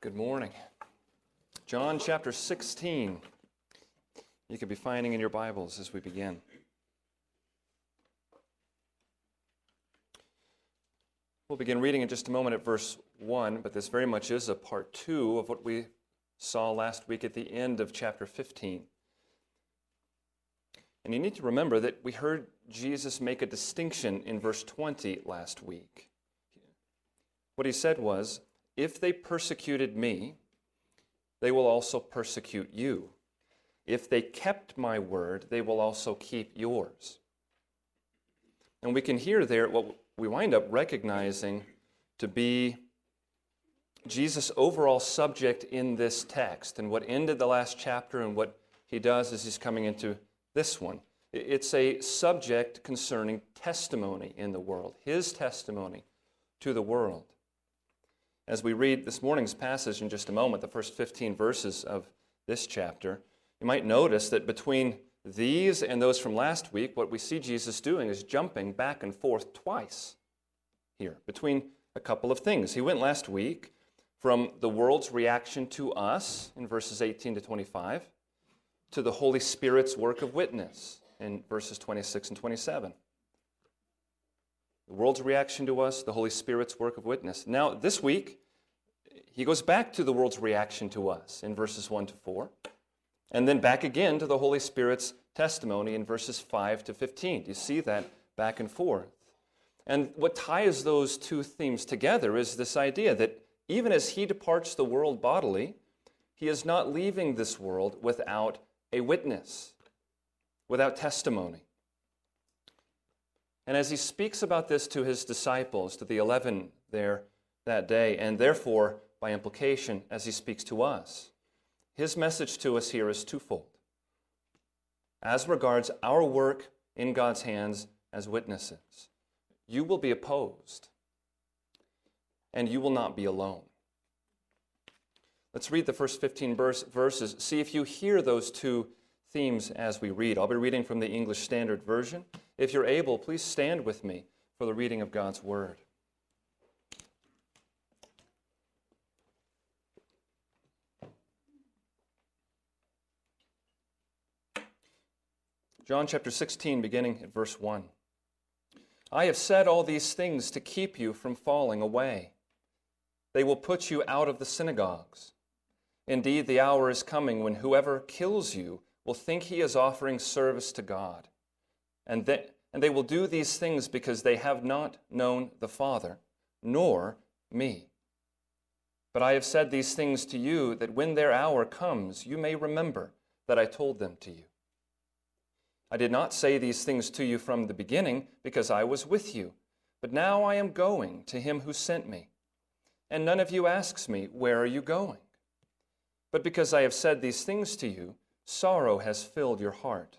Good morning. John chapter 16. You could be finding in your Bibles as we begin. We'll begin reading in just a moment at verse 1, but this very much is a part 2 of what we saw last week at the end of chapter 15. And you need to remember that we heard Jesus make a distinction in verse 20 last week. What he said was, If they persecuted me, they will also persecute you. If they kept my word, they will also keep yours. And we can hear there what we wind up recognizing to be Jesus' overall subject in this text. And what ended the last chapter and what he does is he's coming into this one. It's a subject concerning testimony in the world, his testimony to the world. As we read this morning's passage in just a moment, the first 15 verses of this chapter, you might notice that between these and those from last week, what we see Jesus doing is jumping back and forth twice here between a couple of things. He went last week from the world's reaction to us in verses 18 to 25 to the Holy Spirit's work of witness in verses 26 and 27. The world's reaction to us, the Holy Spirit's work of witness. Now, this week, he goes back to the world's reaction to us in verses 1 to 4, and then back again to the Holy Spirit's testimony in verses 5 to 15. Do you see that back and forth? And what ties those two themes together is this idea that even as he departs the world bodily, he is not leaving this world without a witness without testimony. And as he speaks about this to his disciples, to the eleven there that day, and therefore, by implication, as he speaks to us, his message to us here is twofold. As regards our work in God's hands as witnesses, you will be opposed, and you will not be alone. Let's read the first 15 verse, verses. See if you hear those two themes as we read. I'll be reading from the English Standard Version. If you're able, please stand with me for the reading of God's Word. John chapter 16, beginning at verse 1. I have said all these things to keep you from falling away. They will put you out of the synagogues. Indeed, the hour is coming when whoever kills you will think he is offering service to God. And they, and they will do these things because they have not known the Father, nor me. But I have said these things to you that when their hour comes, you may remember that I told them to you. I did not say these things to you from the beginning because I was with you, but now I am going to him who sent me. And none of you asks me, Where are you going? But because I have said these things to you, sorrow has filled your heart.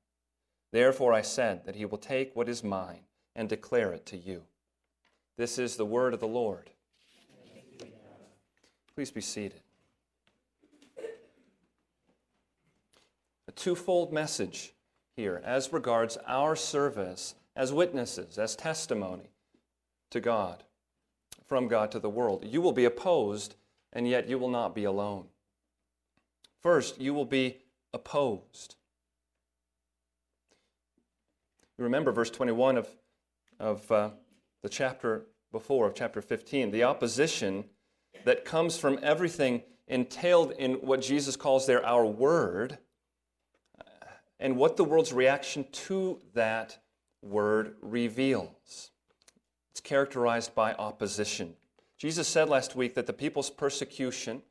Therefore I said that he will take what is mine and declare it to you. This is the word of the Lord. Please be seated. A twofold message here as regards our service as witnesses, as testimony to God, from God to the world. You will be opposed, and yet you will not be alone. First, you will be opposed. You remember verse 21 of, of uh, the chapter before, of chapter 15, the opposition that comes from everything entailed in what Jesus calls there our word and what the world's reaction to that word reveals. It's characterized by opposition. Jesus said last week that the people's persecution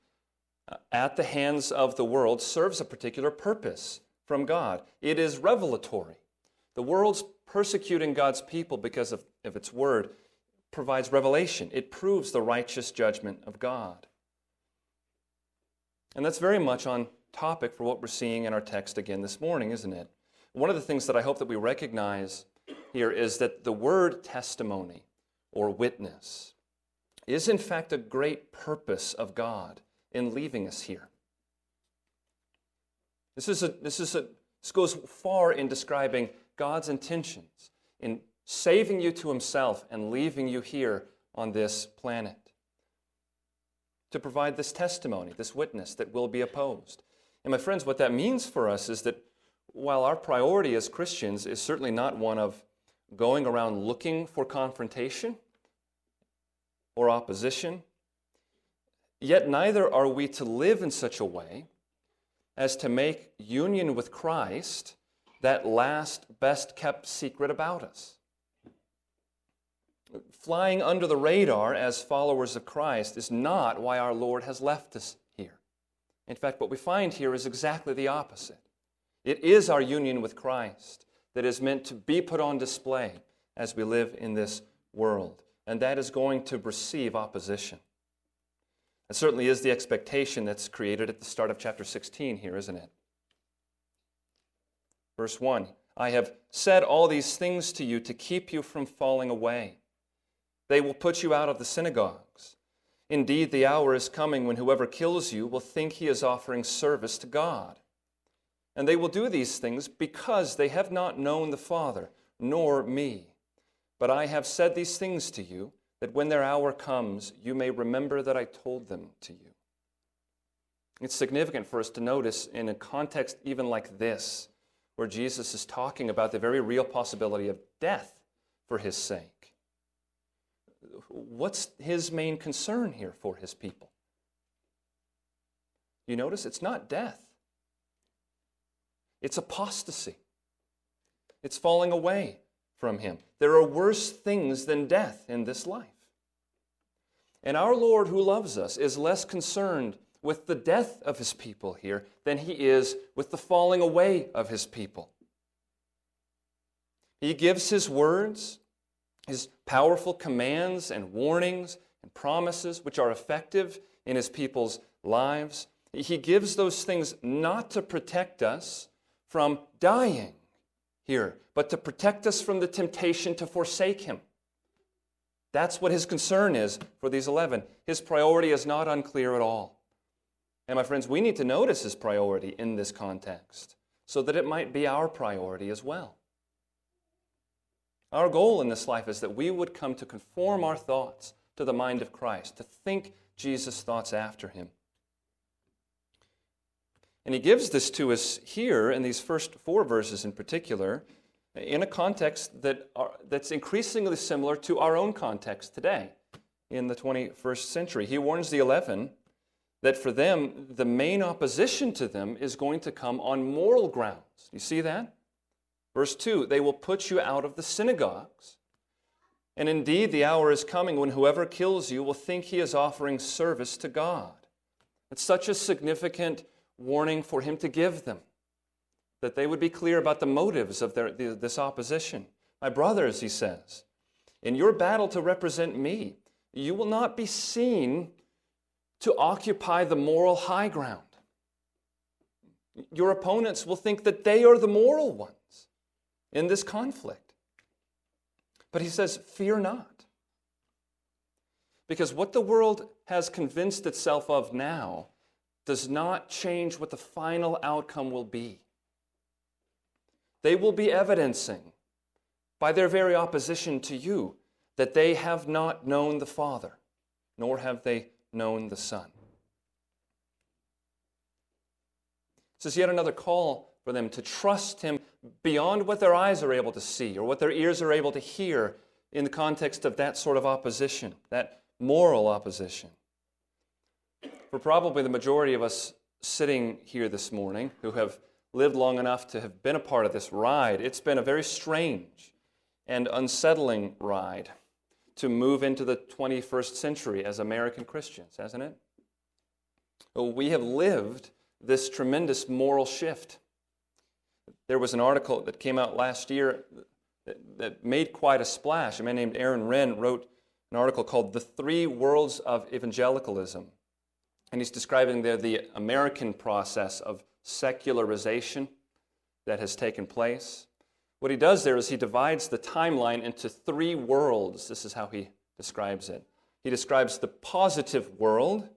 uh, at the hands of the world serves a particular purpose from God. It is revelatory. The world's persecuting God's people because of, of its word provides revelation, it proves the righteous judgment of God. And that's very much on topic for what we're seeing in our text again this morning, isn't it? One of the things that I hope that we recognize here is that the word testimony or witness is in fact a great purpose of God in leaving us here. This, is a, this, is a, this goes far in describing God's intentions in saving you to Himself and leaving you here on this planet to provide this testimony, this witness that will be opposed. And my friends, what that means for us is that while our priority as Christians is certainly not one of going around looking for confrontation or opposition, yet neither are we to live in such a way as to make union with Christ that last best kept secret about us. Flying under the radar as followers of Christ is not why our Lord has left us here. In fact, what we find here is exactly the opposite. It is our union with Christ that is meant to be put on display as we live in this world, and that is going to receive opposition. It certainly is the expectation that's created at the start of chapter 16 here, isn't it? Verse 1 I have said all these things to you to keep you from falling away. They will put you out of the synagogues. Indeed, the hour is coming when whoever kills you will think he is offering service to God. And they will do these things because they have not known the Father, nor me. But I have said these things to you, that when their hour comes, you may remember that I told them to you. It's significant for us to notice in a context even like this, where Jesus is talking about the very real possibility of death for his sake what's his main concern here for his people? You notice it's not death, it's apostasy, it's falling away from him. There are worse things than death in this life. And our Lord, who loves us, is less concerned with the death of his people here than he is with the falling away of his people. He gives his words his powerful commands and warnings and promises, which are effective in his people's lives. He gives those things not to protect us from dying here, but to protect us from the temptation to forsake him. That's what his concern is for these 11. His priority is not unclear at all. And my friends, we need to notice his priority in this context so that it might be our priority as well. Our goal in this life is that we would come to conform our thoughts to the mind of Christ, to think Jesus' thoughts after him. And he gives this to us here in these first four verses in particular, in a context that are, that's increasingly similar to our own context today in the 21st century. He warns the 11 that for them, the main opposition to them is going to come on moral grounds. You see that? Verse 2 They will put you out of the synagogues. And indeed, the hour is coming when whoever kills you will think he is offering service to God. It's such a significant warning for him to give them that they would be clear about the motives of their, this opposition. My brothers, he says, in your battle to represent me, you will not be seen to occupy the moral high ground. Your opponents will think that they are the moral ones in this conflict. But he says, Fear not. Because what the world has convinced itself of now does not change what the final outcome will be. They will be evidencing, by their very opposition to you, that they have not known the Father, nor have they known the Son. This is yet another call for them to trust Him beyond what their eyes are able to see or what their ears are able to hear in the context of that sort of opposition, that moral opposition. for probably the majority of us sitting here this morning who have lived long enough to have been a part of this ride, it's been a very strange and unsettling ride to move into the 21st century as American Christians, hasn't it? We have lived this tremendous moral shift. There was an article that came out last year that, made quite a splash. A man named Aaron Renn wrote an article called The Three Worlds of Evangelicalism. And he's describing there the American process of secularization that has taken place. What he does there is he divides the timeline into three worlds. This is how he describes it. He describes the positive world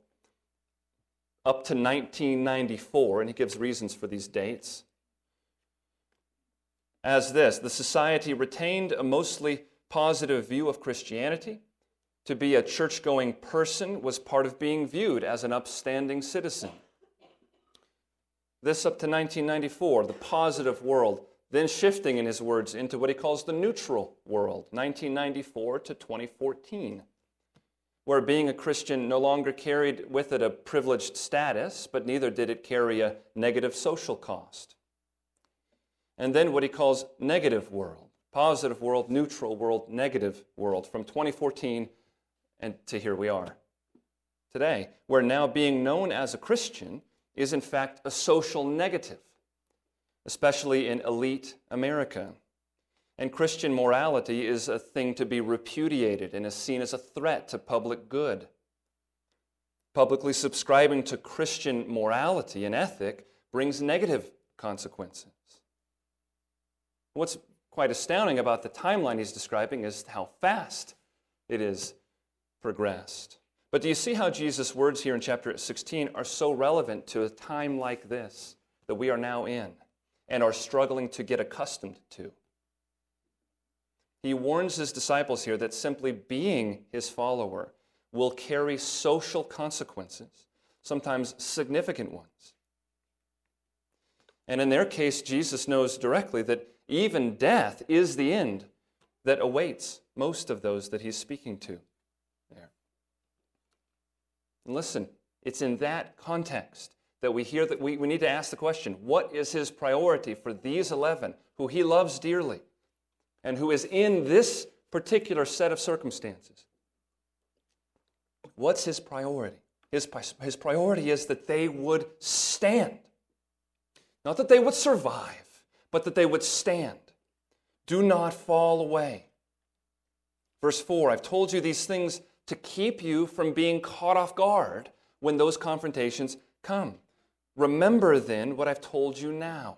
up to 1994, and he gives reasons for these dates, as this the society retained a mostly positive view of Christianity to be a church going person was part of being viewed as an upstanding citizen. This up to 1994, the positive world, then shifting in his words into what he calls the neutral world, 1994 to 2014, where being a Christian no longer carried with it a privileged status, but neither did it carry a negative social cost. And then what he calls negative world, positive world, neutral world, negative world, from 2014 and to here we are today, where now being known as a Christian is in fact a social negative, especially in elite America. And Christian morality is a thing to be repudiated and is seen as a threat to public good. Publicly subscribing to Christian morality and ethic brings negative consequences. What's quite astounding about the timeline he's describing is how fast it is progressed. But do you see how Jesus' words here in chapter 16 are so relevant to a time like this that we are now in and are struggling to get accustomed to? He warns his disciples here that simply being his follower will carry social consequences, sometimes significant ones. And in their case, Jesus knows directly that even death is the end that awaits most of those that he's speaking to. And listen, it's in that context that we hear that we, we need to ask the question what is his priority for these 11 who he loves dearly and who is in this particular set of circumstances? What's his priority? His, his priority is that they would stand. Not that they would survive, but that they would stand. Do not fall away. Verse 4 I've told you these things to keep you from being caught off guard when those confrontations come. Remember then what I've told you now.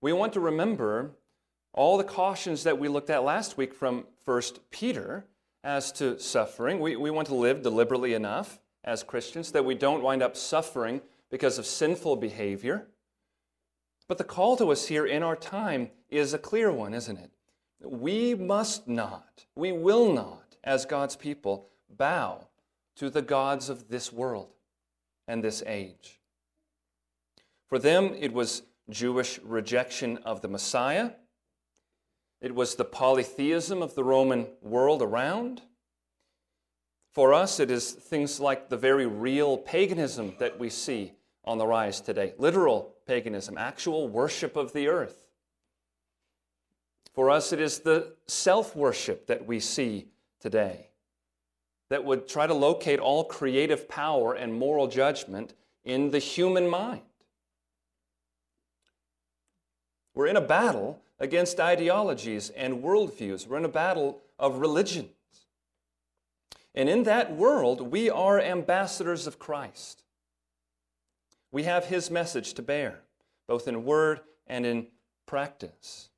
We want to remember all the cautions that we looked at last week from 1 Peter as to suffering. We, we want to live deliberately enough as Christians that we don't wind up suffering because of sinful behavior. But the call to us here in our time is a clear one, isn't it? We must not, we will not, as God's people, bow to the gods of this world and this age. For them, it was Jewish rejection of the Messiah. It was the polytheism of the Roman world around. For us, it is things like the very real paganism that we see on the rise today literal paganism, actual worship of the earth. For us, it is the self worship that we see today that would try to locate all creative power and moral judgment in the human mind. We're in a battle against ideologies and worldviews. We're in a battle of religions. And in that world, we are ambassadors of Christ. We have his message to bear, both in word and in practice.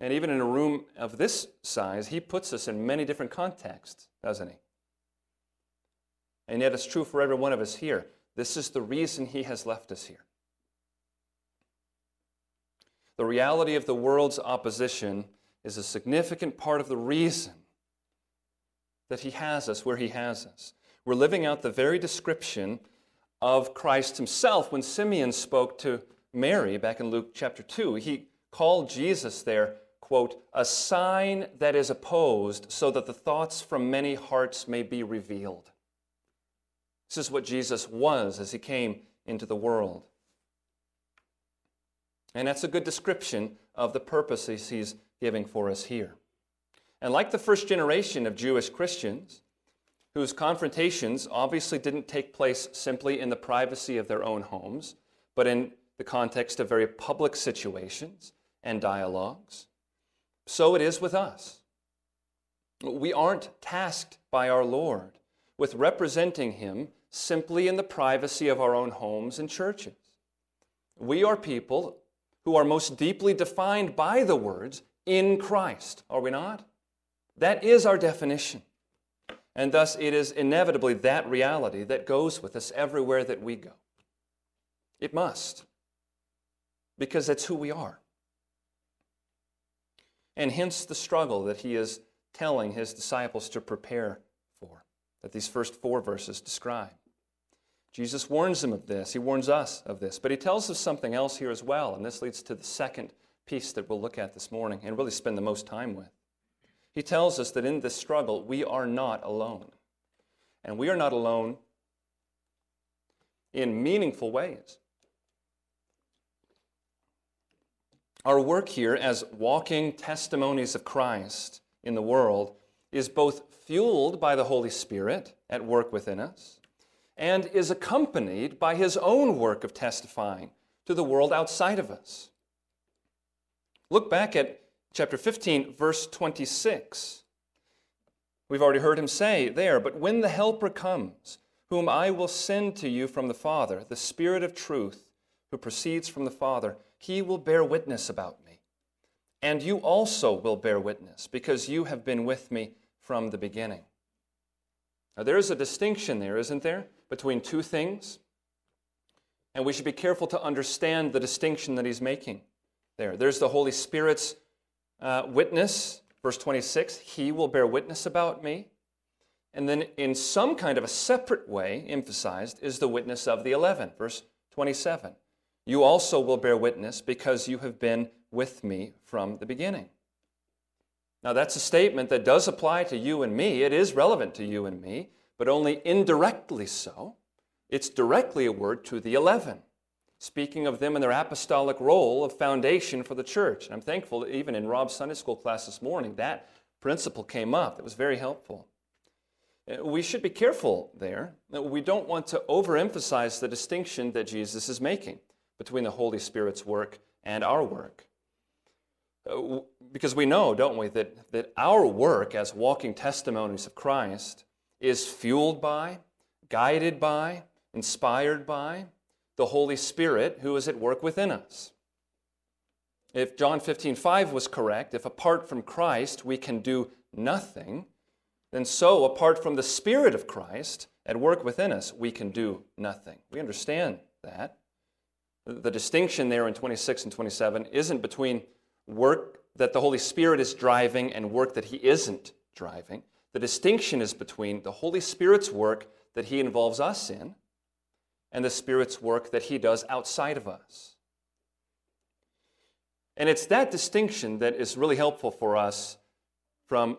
And even in a room of this size, he puts us in many different contexts, doesn't he? And yet it's true for every one of us here. This is the reason he has left us here. The reality of the world's opposition is a significant part of the reason that he has us where he has us. We're living out the very description of Christ himself when Simeon spoke to Mary back in Luke chapter 2. He called Jesus there quote, a sign that is opposed, so that the thoughts from many hearts may be revealed. This is what Jesus was as he came into the world. And that's a good description of the purposes he's giving for us here. And like the first generation of Jewish Christians, whose confrontations obviously didn't take place simply in the privacy of their own homes, but in the context of very public situations and dialogues, so it is with us. We aren't tasked by our Lord with representing Him simply in the privacy of our own homes and churches. We are people who are most deeply defined by the words in Christ, are we not? That is our definition. And thus, it is inevitably that reality that goes with us everywhere that we go. It must, because that's who we are. And hence the struggle that he is telling his disciples to prepare for, that these first four verses describe. Jesus warns them of this. He warns us of this. But he tells us something else here as well. And this leads to the second piece that we'll look at this morning and really spend the most time with. He tells us that in this struggle, we are not alone. And we are not alone in meaningful ways. Our work here as walking testimonies of Christ in the world is both fueled by the Holy Spirit at work within us and is accompanied by his own work of testifying to the world outside of us. Look back at chapter 15, verse 26. We've already heard him say there, but when the Helper comes, whom I will send to you from the Father, the Spirit of truth, who proceeds from the Father, he will bear witness about me. And you also will bear witness, because you have been with me from the beginning. Now, there is a distinction there, isn't there, between two things? And we should be careful to understand the distinction that he's making there. There's the Holy Spirit's uh, witness, verse 26, he will bear witness about me. And then, in some kind of a separate way, emphasized, is the witness of the eleven, verse 27. You also will bear witness because you have been with me from the beginning. Now, that's a statement that does apply to you and me. It is relevant to you and me, but only indirectly so. It's directly a word to the eleven speaking of them and their apostolic role of foundation for the church. And I'm thankful that even in Rob's Sunday school class this morning, that principle came up. That was very helpful. Uh, we should be careful there. We don't want to overemphasize the distinction that Jesus is making between the Holy Spirit's work and our work. Uh, because we know, don't we, that, that our work as walking testimonies of Christ is fueled by, guided by, inspired by, the Holy Spirit who is at work within us. If John 15, 5 was correct, if apart from Christ we can do nothing, then so, apart from the Spirit of Christ at work within us, we can do nothing. We understand that. The distinction there in 26 and 27 isn't between work that the Holy Spirit is driving and work that He isn't driving. The distinction is between the Holy Spirit's work that He involves us in and the Spirit's work that He does outside of us. And it's that distinction that is really helpful for us from,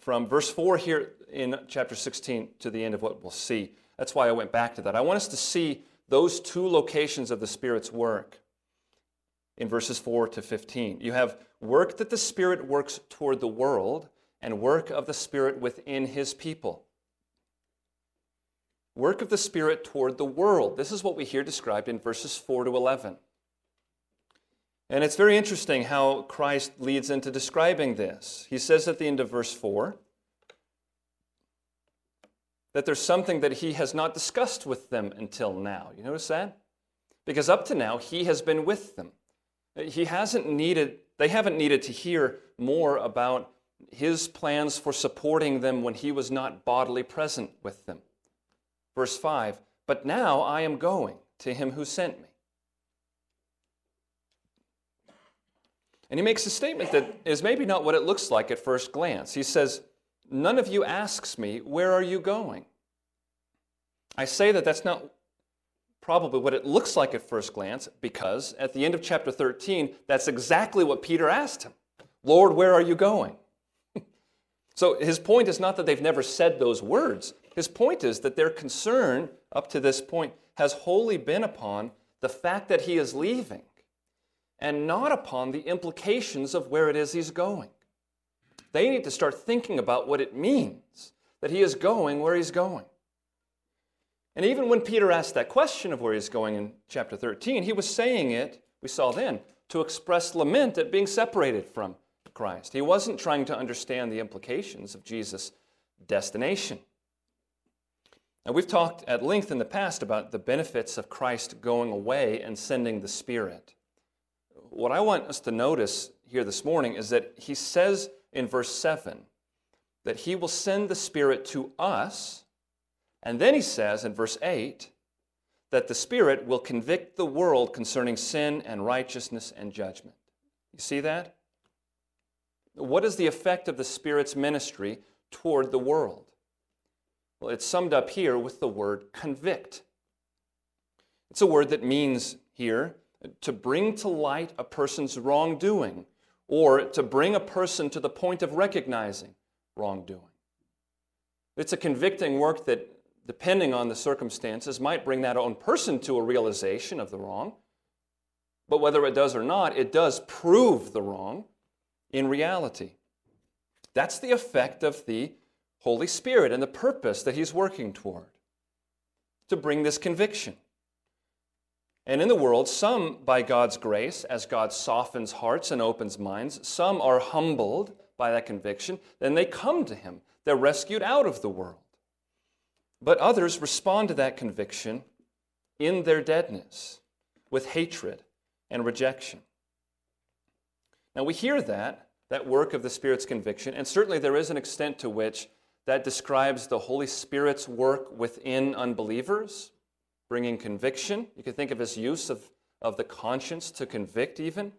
from verse 4 here in chapter 16 to the end of what we'll see. That's why I went back to that. I want us to see those two locations of the Spirit's work in verses 4 to 15. You have work that the Spirit works toward the world and work of the Spirit within His people work of the Spirit toward the world. This is what we hear described in verses 4 to 11. And it's very interesting how Christ leads into describing this. He says at the end of verse 4 that there's something that he has not discussed with them until now. You notice that? Because up to now, he has been with them. He hasn't needed, they haven't needed to hear more about his plans for supporting them when he was not bodily present with them. Verse 5 But now I am going to him who sent me. And he makes a statement that is maybe not what it looks like at first glance. He says, None of you asks me, Where are you going? I say that that's not probably what it looks like at first glance because at the end of chapter 13, that's exactly what Peter asked him. Lord, where are you going? so his point is not that they've never said those words. His point is that their concern up to this point has wholly been upon the fact that he is leaving and not upon the implications of where it is he's going. They need to start thinking about what it means that he is going where he's going. And even when Peter asked that question of where he's going in chapter 13, he was saying it, we saw then, to express lament at being separated from Christ. He wasn't trying to understand the implications of Jesus' destination. Now, we've talked at length in the past about the benefits of Christ going away and sending the Spirit. What I want us to notice here this morning is that he says in verse 7 that he will send the Spirit to us, and then he says in verse 8 that the Spirit will convict the world concerning sin and righteousness and judgment. You see that? What is the effect of the Spirit's ministry toward the world? Well, it's summed up here with the word convict. It's a word that means here to bring to light a person's wrongdoing or to bring a person to the point of recognizing wrongdoing. It's a convicting work that, depending on the circumstances, might bring that own person to a realization of the wrong. But whether it does or not, it does prove the wrong in reality. That's the effect of the Holy Spirit and the purpose that He's working toward to bring this conviction. And in the world, some, by God's grace, as God softens hearts and opens minds, some are humbled by that conviction, then they come to Him. They're rescued out of the world. But others respond to that conviction in their deadness with hatred and rejection. Now we hear that, that work of the Spirit's conviction, and certainly there is an extent to which that describes the Holy Spirit's work within unbelievers, bringing conviction. You could think of his use of, of the conscience to convict, even.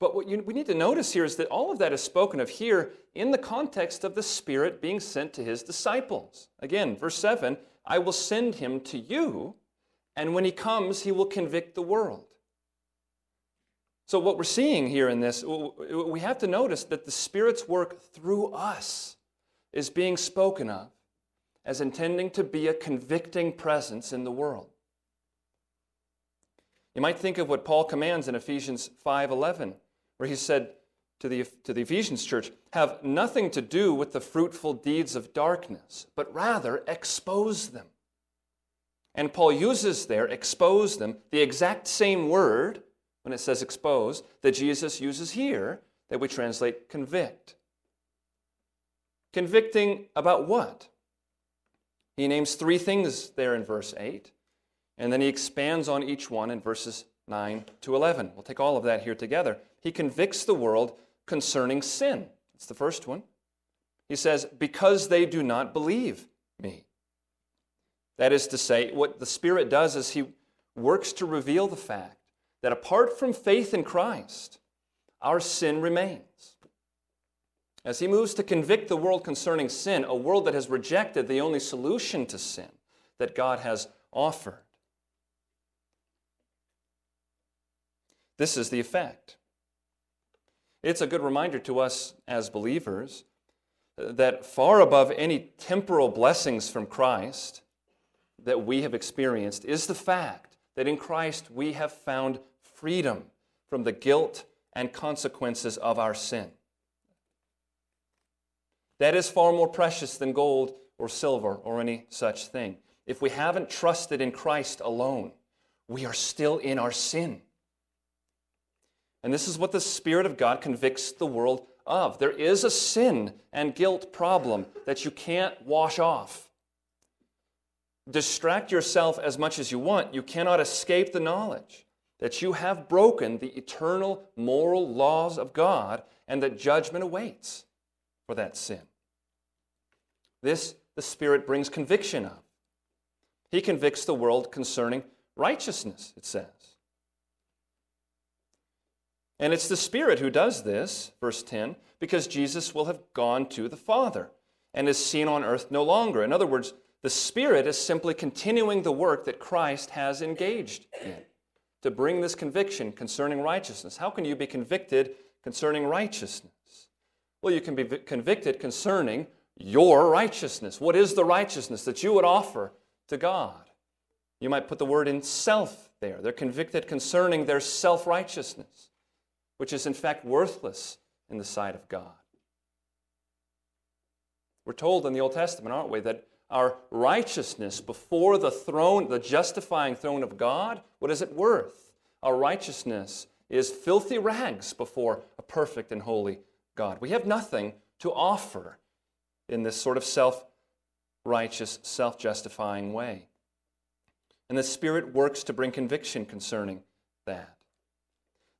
But what you, we need to notice here is that all of that is spoken of here in the context of the Spirit being sent to his disciples. Again, verse 7 I will send him to you, and when he comes, he will convict the world. So, what we're seeing here in this, we have to notice that the Spirit's work through us is being spoken of as intending to be a convicting presence in the world. You might think of what Paul commands in Ephesians 5:11, where he said to the, to the Ephesians church, have nothing to do with the fruitful deeds of darkness, but rather expose them. And Paul uses there, expose them, the exact same word when it says expose that Jesus uses here that we translate convict. Convicting about what? He names three things there in verse 8, and then he expands on each one in verses 9 to 11. We'll take all of that here together. He convicts the world concerning sin. It's the first one. He says, Because they do not believe me. That is to say, what the Spirit does is he works to reveal the fact that apart from faith in Christ, our sin remains. As he moves to convict the world concerning sin, a world that has rejected the only solution to sin that God has offered. This is the effect. It's a good reminder to us as believers that far above any temporal blessings from Christ that we have experienced is the fact that in Christ we have found freedom from the guilt and consequences of our sin. That is far more precious than gold or silver or any such thing. If we haven't trusted in Christ alone, we are still in our sin. And this is what the Spirit of God convicts the world of. There is a sin and guilt problem that you can't wash off. Distract yourself as much as you want, you cannot escape the knowledge that you have broken the eternal moral laws of God and that judgment awaits for that sin. This the Spirit brings conviction of. He convicts the world concerning righteousness, it says. And it's the Spirit who does this, verse 10, because Jesus will have gone to the Father and is seen on earth no longer. In other words, the Spirit is simply continuing the work that Christ has engaged in to bring this conviction concerning righteousness. How can you be convicted concerning righteousness? Well, you can be convicted concerning your righteousness. What is the righteousness that you would offer to God? You might put the word in self there. They're convicted concerning their self righteousness, which is in fact worthless in the sight of God. We're told in the Old Testament, aren't we, that our righteousness before the throne, the justifying throne of God, what is it worth? Our righteousness is filthy rags before a perfect and holy God. We have nothing to offer in this sort of self righteous, self justifying way. And the Spirit works to bring conviction concerning that.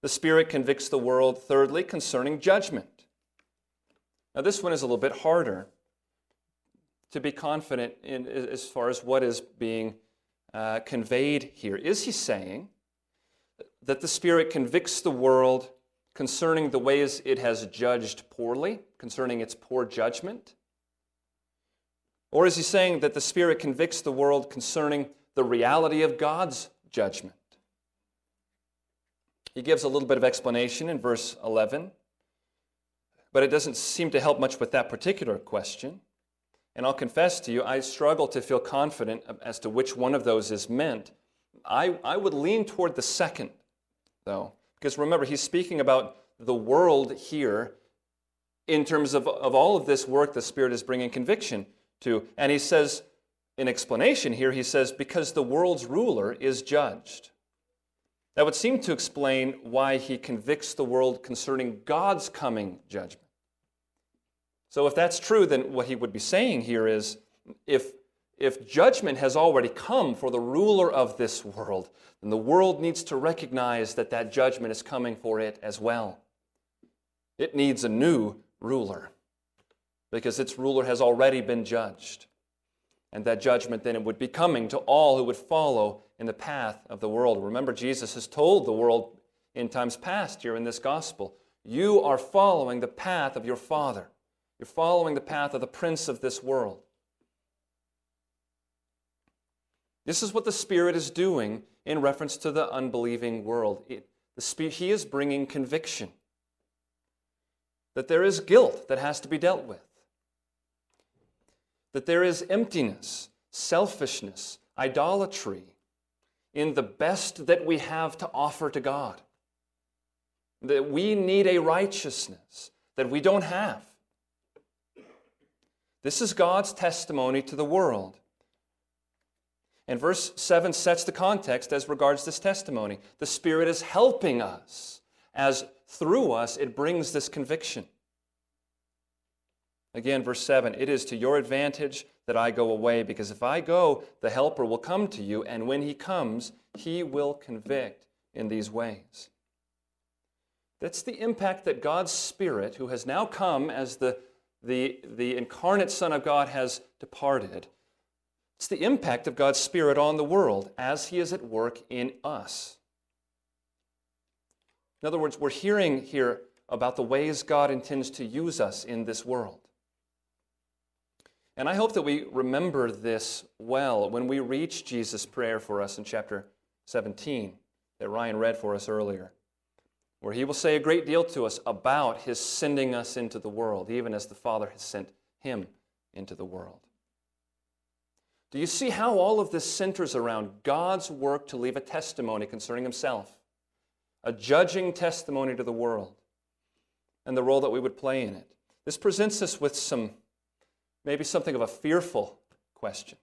The Spirit convicts the world, thirdly, concerning judgment. Now, this one is a little bit harder to be confident in as far as what is being uh, conveyed here. Is he saying that the Spirit convicts the world concerning the ways it has judged poorly, concerning its poor judgment? Or is he saying that the Spirit convicts the world concerning the reality of God's judgment? He gives a little bit of explanation in verse 11, but it doesn't seem to help much with that particular question. And I'll confess to you, I struggle to feel confident as to which one of those is meant. I, I would lean toward the second, though, because remember, he's speaking about the world here in terms of, of all of this work the Spirit is bringing conviction to. And he says, in explanation here, he says, because the world's ruler is judged. That would seem to explain why he convicts the world concerning God's coming judgment. So, if that's true, then what he would be saying here is if, if judgment has already come for the ruler of this world, then the world needs to recognize that that judgment is coming for it as well. It needs a new ruler because its ruler has already been judged. And that judgment then would be coming to all who would follow in the path of the world. Remember, Jesus has told the world in times past here in this gospel you are following the path of your Father. You're following the path of the prince of this world. This is what the Spirit is doing in reference to the unbelieving world. It, the, he is bringing conviction that there is guilt that has to be dealt with that there is emptiness, selfishness, idolatry in the best that we have to offer to God. That we need a righteousness that we don't have. This is God's testimony to the world. And verse 7 sets the context as regards this testimony. The Spirit is helping us as through us it brings this conviction. Again, verse 7 It is to your advantage that I go away, because if I go, the Helper will come to you, and when he comes, he will convict in these ways. That's the impact that God's Spirit, who has now come as the, the, the incarnate Son of God, has departed. It's the impact of God's Spirit on the world as he is at work in us. In other words, we're hearing here about the ways God intends to use us in this world. And I hope that we remember this well when we reach Jesus' prayer for us in chapter 17 that Ryan read for us earlier, where he will say a great deal to us about his sending us into the world, even as the Father has sent him into the world. Do you see how all of this centers around God's work to leave a testimony concerning himself, a judging testimony to the world, and the role that we would play in it? This presents us with some maybe something of a fearful question.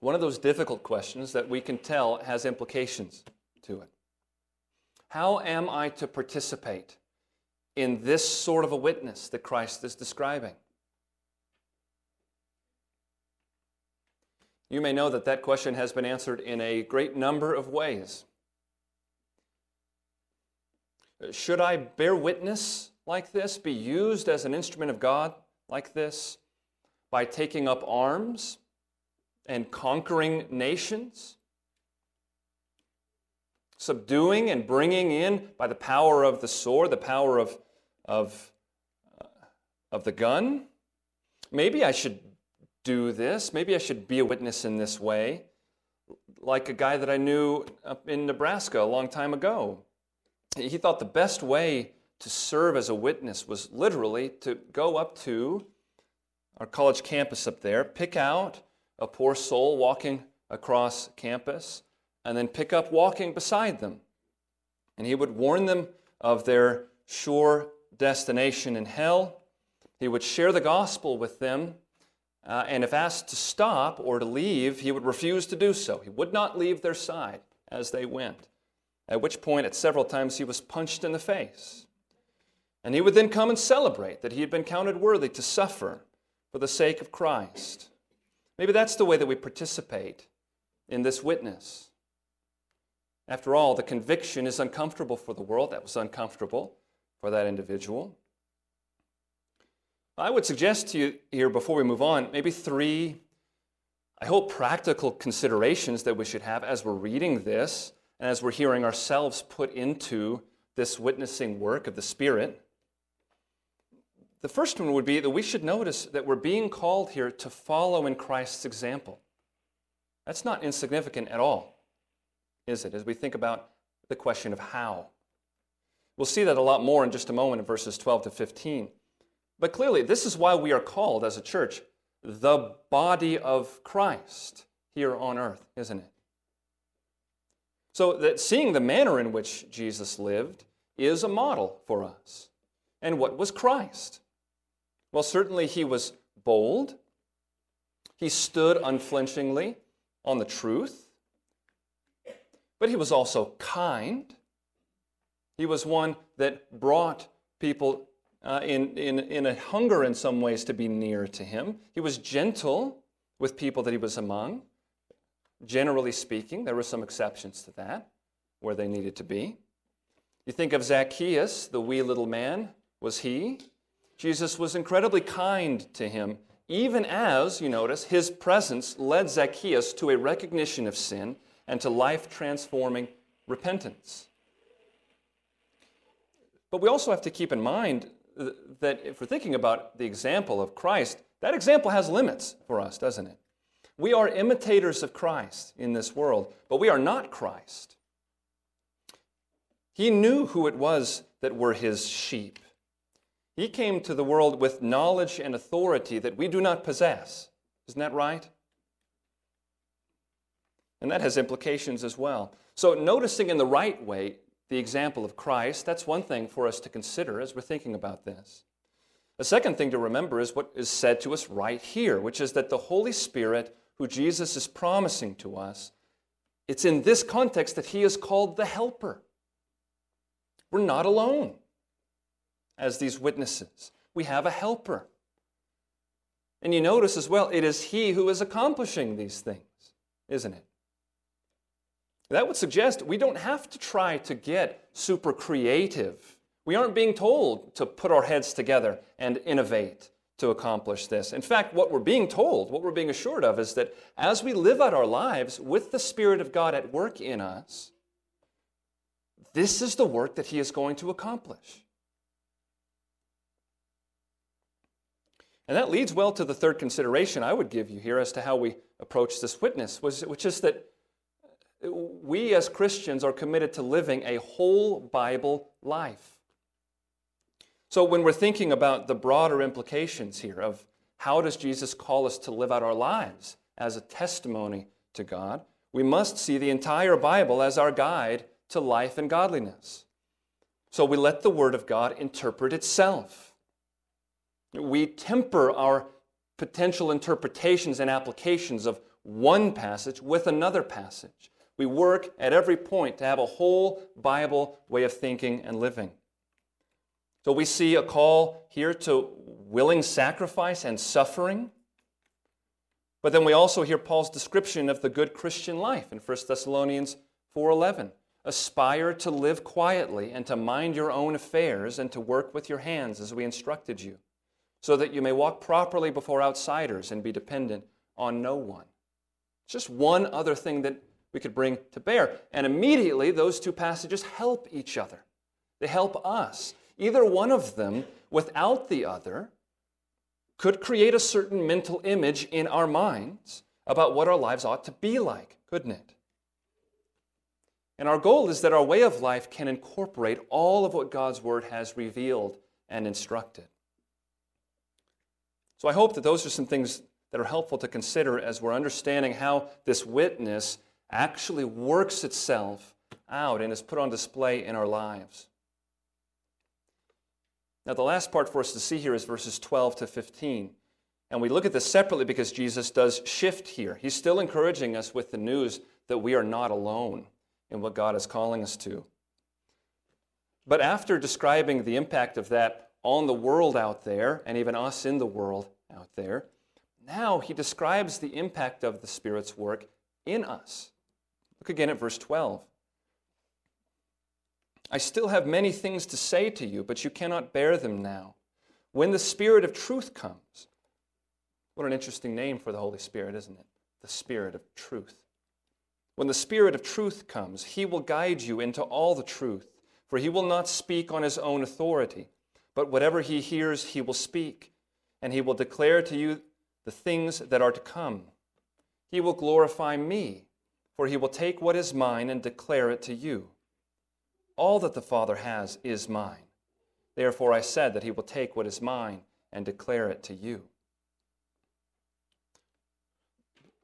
One of those difficult questions that we can tell has implications to it. How am I to participate in this sort of a witness that Christ is describing? You may know that that question has been answered in a great number of ways. Should I bear witness like this, be used as an instrument of God like this, by taking up arms and conquering nations, subduing and bringing in by the power of the sword, the power of, of, uh, of the gun. Maybe I should do this. Maybe I should be a witness in this way. like a guy that I knew up in Nebraska a long time ago. He thought the best way to serve as a witness was literally to go up to our college campus up there, pick out a poor soul walking across campus, and then pick up walking beside them. And he would warn them of their sure destination in hell. He would share the gospel with them. Uh, and if asked to stop or to leave, he would refuse to do so. He would not leave their side as they went. At which point, at several times, he was punched in the face. And he would then come and celebrate that he had been counted worthy to suffer for the sake of Christ. Maybe that's the way that we participate in this witness. After all, the conviction is uncomfortable for the world. That was uncomfortable for that individual. I would suggest to you here before we move on, maybe three, I hope, practical considerations that we should have as we're reading this and as we're hearing ourselves put into this witnessing work of the Spirit. The first one would be that we should notice that we're being called here to follow in Christ's example. That's not insignificant at all, is it, as we think about the question of how? We'll see that a lot more in just a moment in verses 12 to 15. But clearly, this is why we are called as a church the body of Christ here on earth, isn't it? So that seeing the manner in which Jesus lived is a model for us. And what was Christ? Well, certainly he was bold. He stood unflinchingly on the truth. But he was also kind. He was one that brought people uh, in, in, in a hunger in some ways to be near to him. He was gentle with people that he was among. Generally speaking, there were some exceptions to that where they needed to be. You think of Zacchaeus, the wee little man, was he? Jesus was incredibly kind to him, even as, you notice, his presence led Zacchaeus to a recognition of sin and to life transforming repentance. But we also have to keep in mind that if we're thinking about the example of Christ, that example has limits for us, doesn't it? We are imitators of Christ in this world, but we are not Christ. He knew who it was that were his sheep. He came to the world with knowledge and authority that we do not possess. Isn't that right? And that has implications as well. So, noticing in the right way the example of Christ, that's one thing for us to consider as we're thinking about this. The second thing to remember is what is said to us right here, which is that the Holy Spirit, who Jesus is promising to us, it's in this context that he is called the Helper. We're not alone as these witnesses, we have a helper. And you notice as well, it is he who is accomplishing these things, isn't it? That would suggest we don't have to try to get super creative. We aren't being told to put our heads together and innovate to accomplish this. In fact, what we're being told, what we're being assured of, is that as we live out our lives with the Spirit of God at work in us, this is the work that He is going to accomplish. And that leads well to the third consideration I would give you here as to how we approach this witness, which is that we as Christians are committed to living a whole Bible life. So when we're thinking about the broader implications here of how does Jesus call us to live out our lives as a testimony to God, we must see the entire Bible as our guide to life and godliness. So we let the Word of God interpret itself. We temper our potential interpretations and applications of one passage with another passage. We work at every point to have a whole Bible way of thinking and living. So we see a call here to willing sacrifice and suffering. But then we also hear Paul's description of the good Christian life in 1 Thessalonians 4:11. Aspire to live quietly and to mind your own affairs and to work with your hands as we instructed you, so that you may walk properly before outsiders and be dependent on no one. It's just one other thing that we could bring to bear. And immediately, those two passages help each other. They help us. Either one of them, without the other, could create a certain mental image in our minds about what our lives ought to be like, couldn't it? And our goal is that our way of life can incorporate all of what God's Word has revealed and instructed. So I hope that those are some things that are helpful to consider as we're understanding how this witness actually works itself out and is put on display in our lives. Now, the last part for us to see here is verses 12 to 15. And we look at this separately because Jesus does shift here. He's still encouraging us with the news that we are not alone in what God is calling us to. But after describing the impact of that on the world out there, and even us in the world out there, now he describes the impact of the Spirit's work in us. Look again at verse 12. I still have many things to say to you, but you cannot bear them now. When the Spirit of truth comes, what an interesting name for the Holy Spirit, isn't it? The Spirit of truth. When the Spirit of truth comes, he will guide you into all the truth, for he will not speak on his own authority, but whatever he hears, he will speak, and he will declare to you the things that are to come. He will glorify me, for he will take what is mine and declare it to you. All that the Father has is mine. Therefore, I said that he will take what is mine and declare it to you.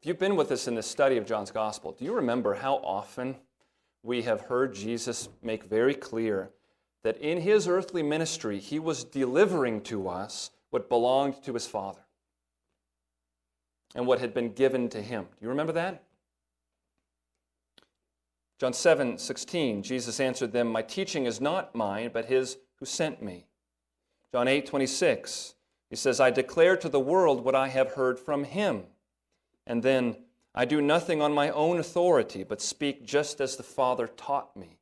If you've been with us in the study of John's Gospel, do you remember how often we have heard Jesus make very clear that in his earthly ministry, he was delivering to us what belonged to his Father and what had been given to him? Do you remember that? John 7 16, Jesus answered them, My teaching is not mine, but his who sent me. John 8 26, he says, I declare to the world what I have heard from him. And then, I do nothing on my own authority, but speak just as the Father taught me.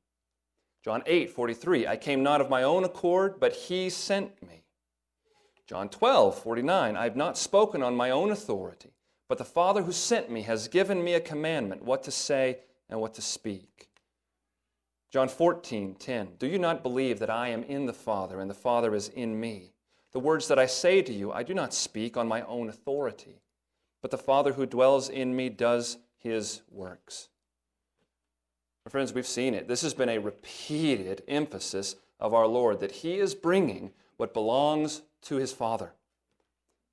John 8 43, I came not of my own accord, but he sent me. John 12 49, I have not spoken on my own authority, but the Father who sent me has given me a commandment what to say and what to speak. John 14, 10. Do you not believe that I am in the Father and the Father is in me? The words that I say to you, I do not speak on my own authority, but the Father who dwells in me does his works. My friends, we've seen it. This has been a repeated emphasis of our Lord that he is bringing what belongs to his Father.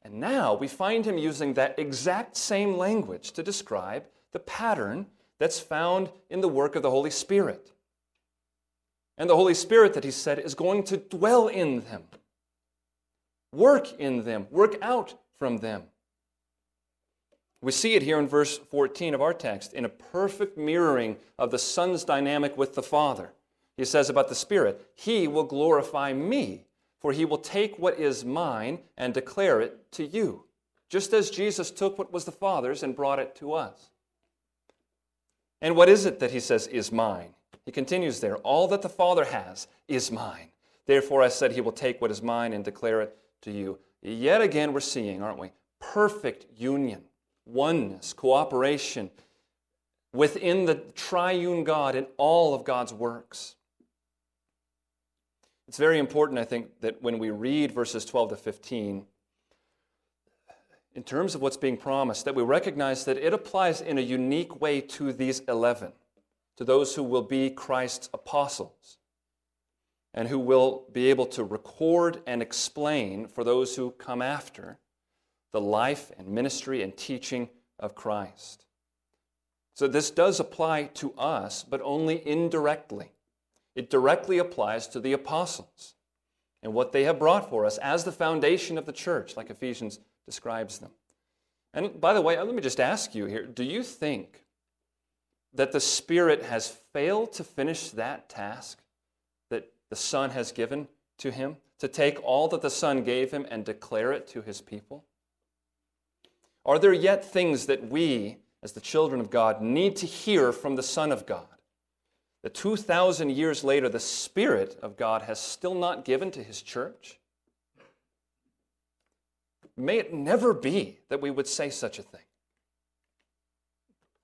And now we find him using that exact same language to describe the pattern that's found in the work of the Holy Spirit. And the Holy Spirit, that he said, is going to dwell in them, work in them, work out from them. We see it here in verse 14 of our text in a perfect mirroring of the Son's dynamic with the Father. He says about the Spirit, He will glorify me, for He will take what is mine and declare it to you, just as Jesus took what was the Father's and brought it to us. And what is it that he says is mine? He continues there All that the Father has is mine. Therefore, I said he will take what is mine and declare it to you. Yet again, we're seeing, aren't we? Perfect union, oneness, cooperation within the triune God in all of God's works. It's very important, I think, that when we read verses 12 to 15, in terms of what's being promised, that we recognize that it applies in a unique way to these 11, to those who will be Christ's apostles, and who will be able to record and explain for those who come after the life and ministry and teaching of Christ. So this does apply to us, but only indirectly. It directly applies to the apostles and what they have brought for us as the foundation of the church, like Ephesians describes them. And by the way, uh, let me just ask you here do you think that the Spirit has failed to finish that task that the Son has given to him? To take all that the Son gave him and declare it to his people? Are there yet things that we, as the children of God, need to hear from the Son of God? That 2,000 years later, the Spirit of God has still not given to his church? May it never be that we would say such a thing.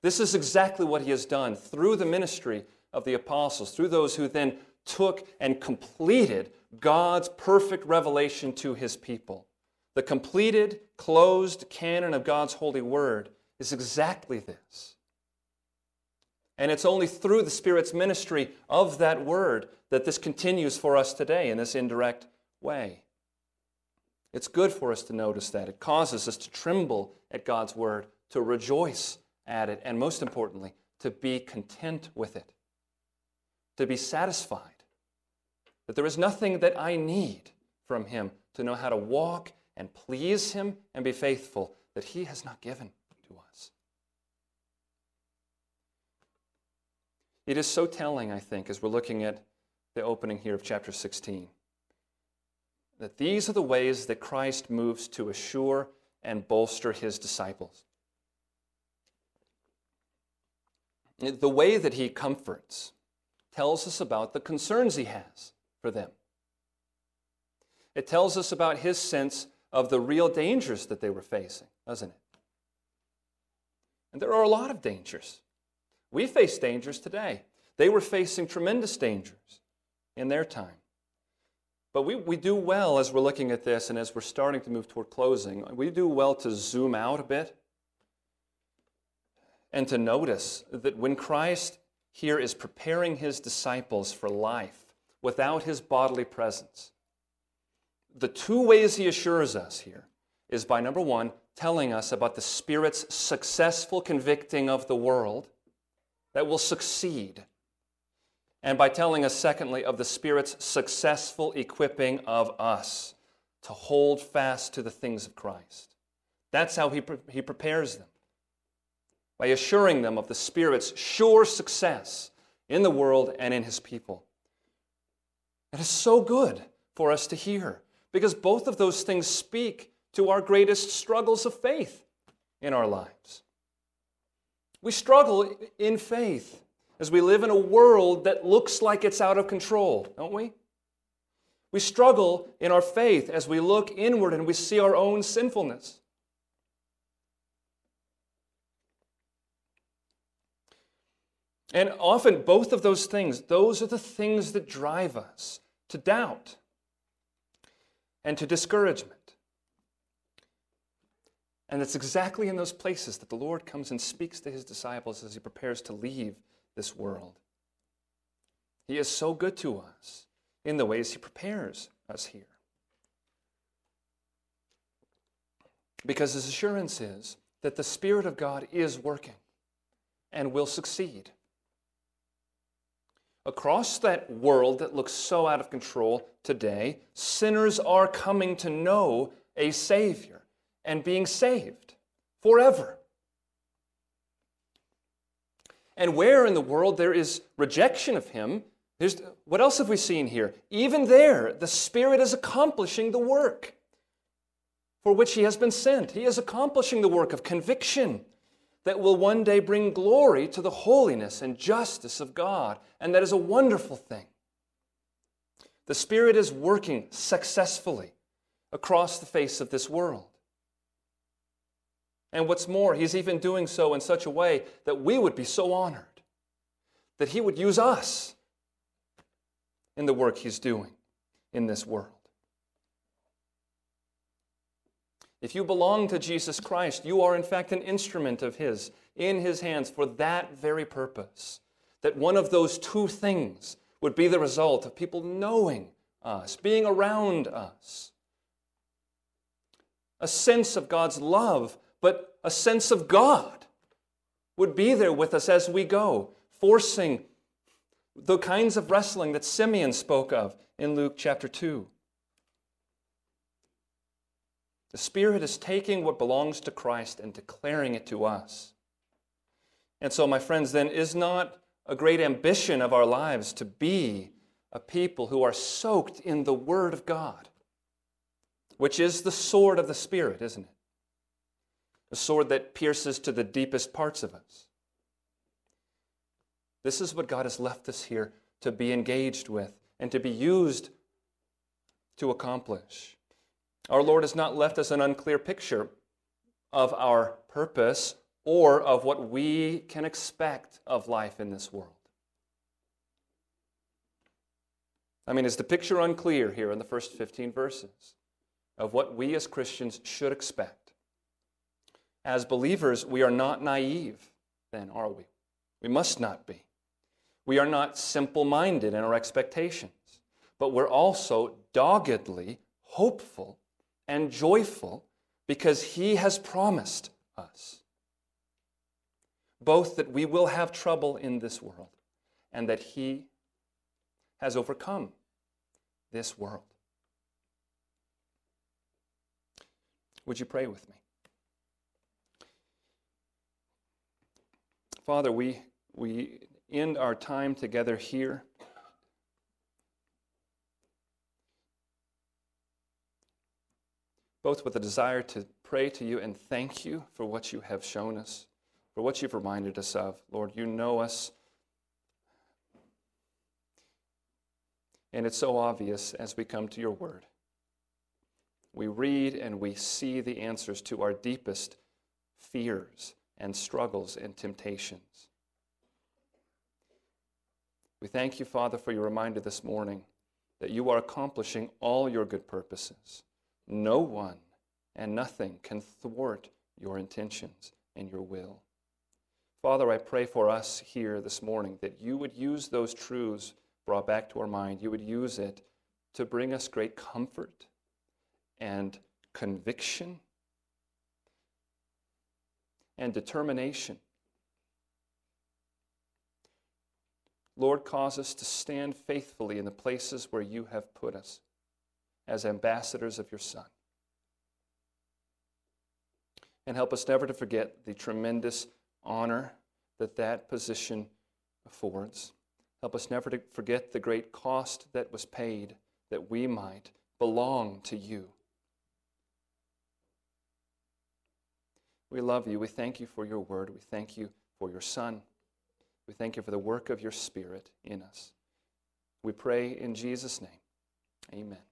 This is exactly what he has done through the ministry of the apostles, through those who then took and completed God's perfect revelation to his people. The completed, closed canon of God's holy word is exactly this. And it's only through the Spirit's ministry of that word that this continues for us today in this indirect way. It's good for us to notice that. It causes us to tremble at God's word, to rejoice at it, and most importantly, to be content with it, to be satisfied that there is nothing that I need from Him to know how to walk and please Him and be faithful that He has not given to us. It is so telling, I think, as we're looking at the opening here of chapter 16, that these are the ways that Christ moves to assure and bolster His disciples. The way that He comforts tells us about the concerns He has for them. It tells us about his sense of the real dangers that they were facing, doesn't it? And there are a lot of dangers. We face dangers today. They were facing tremendous dangers in their time. But we, we do well as we're looking at this and as we're starting to move toward closing, we do well to zoom out a bit and to notice that when Christ here is preparing his disciples for life, without his bodily presence. The two ways he assures us here is by number one, telling us about the Spirit's successful convicting of the world that will succeed. And by telling us, secondly, of the Spirit's successful equipping of us to hold fast to the things of Christ. That's how he, pre- he prepares them by assuring them of the Spirit's sure success in the world and in his people. It is so good for us to hear because both of those things speak to our greatest struggles of faith in our lives. We struggle in faith as we live in a world that looks like it's out of control, don't we? We struggle in our faith as we look inward and we see our own sinfulness. And often, both of those things, those are the things that drive us to doubt and to discouragement. And it's exactly in those places that the Lord comes and speaks to his disciples as he prepares to leave this world. He is so good to us in the ways he prepares us here. Because his assurance is that the Spirit of God is working and will succeed across that world that looks so out of control today, sinners are coming to know a Savior and being saved forever. And where in the world there is rejection of Him, there's, what else have we seen here? Even there, the Spirit is accomplishing the work for which He has been sent. He is accomplishing the work of conviction that will one day bring glory to the holiness and justice of God. And that is a wonderful thing. The Spirit is working successfully across the face of this world. And what's more, He's even doing so in such a way that we would be so honored that He would use us in the work He's doing in this world. If you belong to Jesus Christ, you are in fact an instrument of His in His hands for that very purpose. That one of those two things would be the result of people knowing us, being around us. A sense of God's love, a sense of God would be there with us as we go, forcing the kinds of wrestling that Simeon spoke of in Luke chapter 2. The Spirit is taking what belongs to Christ and declaring it to us. And so, my friends, then, is not a great ambition of our lives to be a people who are soaked in the Word of God, which is the sword of the Spirit, isn't it? A sword that pierces to the deepest parts of us. This is what God has left us here to be engaged with and to be used to accomplish. Our Lord has not left us an unclear picture of our purpose or of what we can expect of life in this world. I mean, is the picture unclear here in the first 15 verses of what we as Christians should expect? As believers, we are not naive, then, are we? We must not be. We are not simple minded in our expectations, but we're also doggedly hopeful and joyful because He has promised us both that we will have trouble in this world and that He has overcome this world. Would you pray with me? Father, we, we end our time together here. Both with a desire to pray to you and thank you for what you have shown us, for what you've reminded us of. Lord, you know us. And it's so obvious as we come to your word. We read and we see the answers to our deepest fears and struggles and temptations. We thank you, Father, for your reminder this morning that you are accomplishing all your good purposes. No one and nothing can thwart your intentions and your will. Father, I pray for us here this morning that you would use those truths brought back to our mind, you would use it to bring us great comfort and conviction and determination. Lord, cause us to stand faithfully in the places where you have put us as ambassadors of your Son. And help us never to forget the tremendous honor that that position affords. Help us never to forget the great cost that was paid that we might belong to you. We love you. We thank you for your word. We thank you for your Son. We thank you for the work of your Spirit in us. We pray in Jesus' name. Amen.